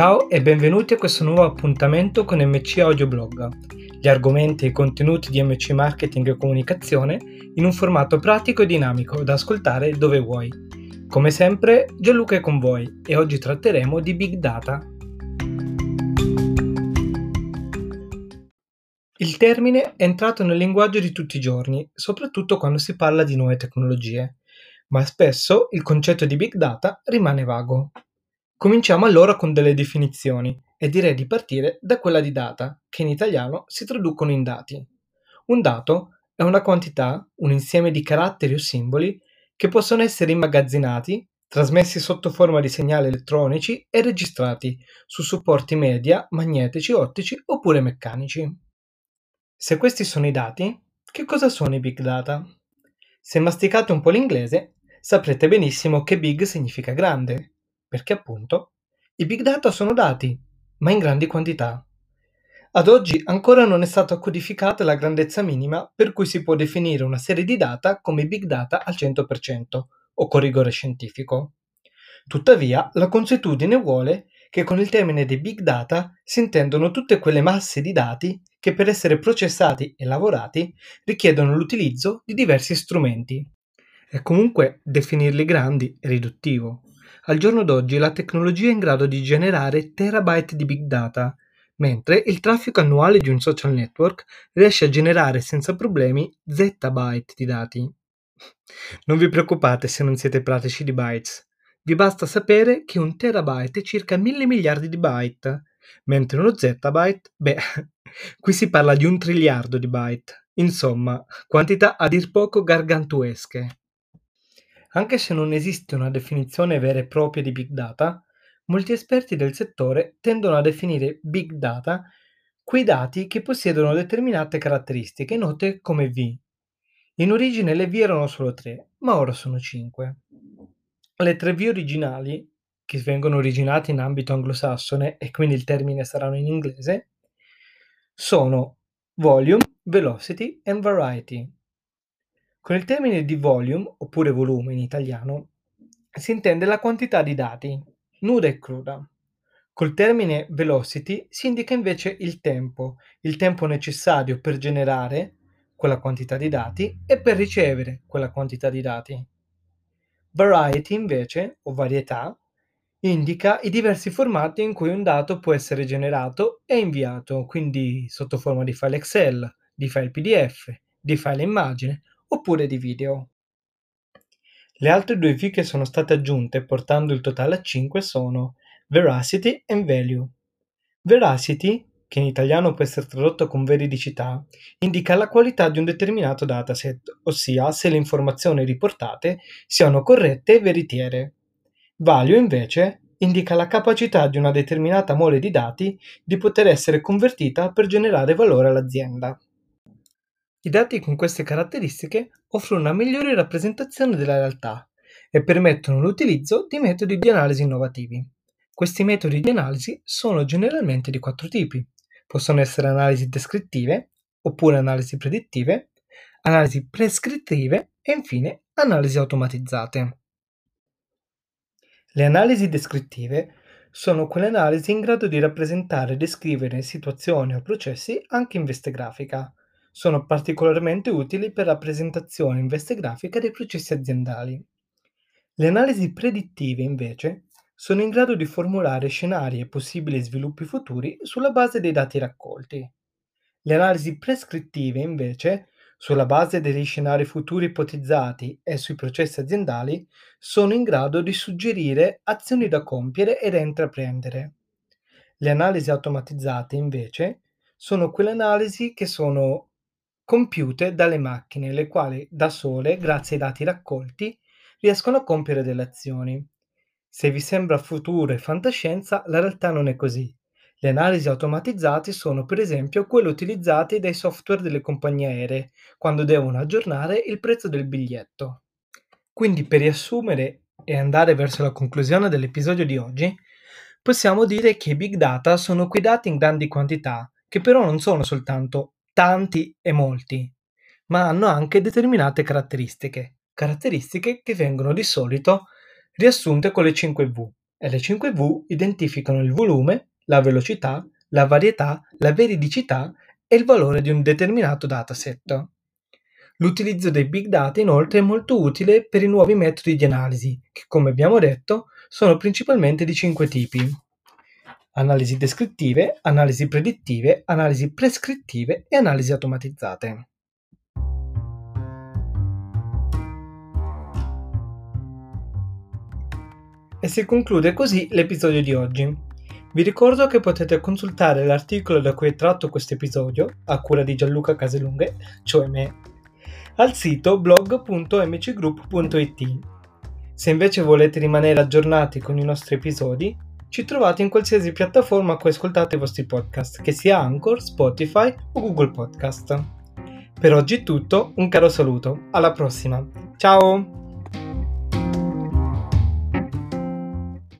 Ciao e benvenuti a questo nuovo appuntamento con MC Audioblog, gli argomenti e i contenuti di MC Marketing e Comunicazione in un formato pratico e dinamico da ascoltare dove vuoi. Come sempre, Gianluca è con voi e oggi tratteremo di Big Data. Il termine è entrato nel linguaggio di tutti i giorni, soprattutto quando si parla di nuove tecnologie, ma spesso il concetto di Big Data rimane vago. Cominciamo allora con delle definizioni e direi di partire da quella di data, che in italiano si traducono in dati. Un dato è una quantità, un insieme di caratteri o simboli che possono essere immagazzinati, trasmessi sotto forma di segnali elettronici e registrati su supporti media, magnetici, ottici oppure meccanici. Se questi sono i dati, che cosa sono i big data? Se masticate un po' l'inglese, saprete benissimo che big significa grande perché appunto i big data sono dati, ma in grandi quantità. Ad oggi ancora non è stata codificata la grandezza minima per cui si può definire una serie di data come big data al 100% o con rigore scientifico. Tuttavia, la consuetudine vuole che con il termine di big data si intendono tutte quelle masse di dati che per essere processati e lavorati richiedono l'utilizzo di diversi strumenti. E comunque definirli grandi è riduttivo. Al giorno d'oggi la tecnologia è in grado di generare terabyte di big data, mentre il traffico annuale di un social network riesce a generare senza problemi zettabyte di dati. Non vi preoccupate se non siete pratici di bytes, vi basta sapere che un terabyte è circa mille miliardi di byte, mentre uno zettabyte, beh, qui si parla di un triliardo di byte. Insomma, quantità a dir poco gargantuesche. Anche se non esiste una definizione vera e propria di big data, molti esperti del settore tendono a definire big data quei dati che possiedono determinate caratteristiche note come V. In origine le V erano solo tre, ma ora sono cinque. Le tre V originali, che vengono originate in ambito anglosassone e quindi il termine saranno in inglese, sono volume, velocity and variety. Con il termine di volume, oppure volume in italiano, si intende la quantità di dati, nuda e cruda. Col termine velocity si indica invece il tempo, il tempo necessario per generare quella quantità di dati e per ricevere quella quantità di dati. Variety invece, o varietà, indica i diversi formati in cui un dato può essere generato e inviato, quindi sotto forma di file Excel, di file PDF, di file immagine oppure di video. Le altre due V che sono state aggiunte portando il totale a 5 sono Veracity e Value. Veracity, che in italiano può essere tradotto con veridicità, indica la qualità di un determinato dataset, ossia se le informazioni riportate siano corrette e veritiere. Value invece indica la capacità di una determinata mole di dati di poter essere convertita per generare valore all'azienda. I dati con queste caratteristiche offrono una migliore rappresentazione della realtà e permettono l'utilizzo di metodi di analisi innovativi. Questi metodi di analisi sono generalmente di quattro tipi. Possono essere analisi descrittive, oppure analisi predittive, analisi prescrittive e infine analisi automatizzate. Le analisi descrittive sono quelle analisi in grado di rappresentare e descrivere situazioni o processi anche in veste grafica, sono particolarmente utili per la presentazione in veste grafica dei processi aziendali. Le analisi predittive, invece, sono in grado di formulare scenari e possibili sviluppi futuri sulla base dei dati raccolti. Le analisi prescrittive, invece, sulla base degli scenari futuri ipotizzati e sui processi aziendali, sono in grado di suggerire azioni da compiere e da intraprendere. Le analisi automatizzate, invece, sono quelle analisi che sono compiute dalle macchine, le quali da sole, grazie ai dati raccolti, riescono a compiere delle azioni. Se vi sembra futuro e fantascienza, la realtà non è così. Le analisi automatizzate sono per esempio quelle utilizzate dai software delle compagnie aeree quando devono aggiornare il prezzo del biglietto. Quindi per riassumere e andare verso la conclusione dell'episodio di oggi, possiamo dire che i big data sono quei dati in grandi quantità, che però non sono soltanto tanti e molti, ma hanno anche determinate caratteristiche, caratteristiche che vengono di solito riassunte con le 5 V, e le 5V identificano il volume, la velocità, la varietà, la veridicità e il valore di un determinato dataset. L'utilizzo dei big data inoltre è molto utile per i nuovi metodi di analisi, che come abbiamo detto sono principalmente di cinque tipi. Analisi descrittive, analisi predittive, analisi prescrittive e analisi automatizzate. E si conclude così l'episodio di oggi. Vi ricordo che potete consultare l'articolo da cui è tratto questo episodio, a cura di Gianluca Caselunghe, cioè me, al sito blog.mcgroup.it. Se invece volete rimanere aggiornati con i nostri episodi, ci trovate in qualsiasi piattaforma a cui ascoltate i vostri podcast, che sia Anchor, Spotify o Google Podcast. Per oggi è tutto, un caro saluto, alla prossima, ciao!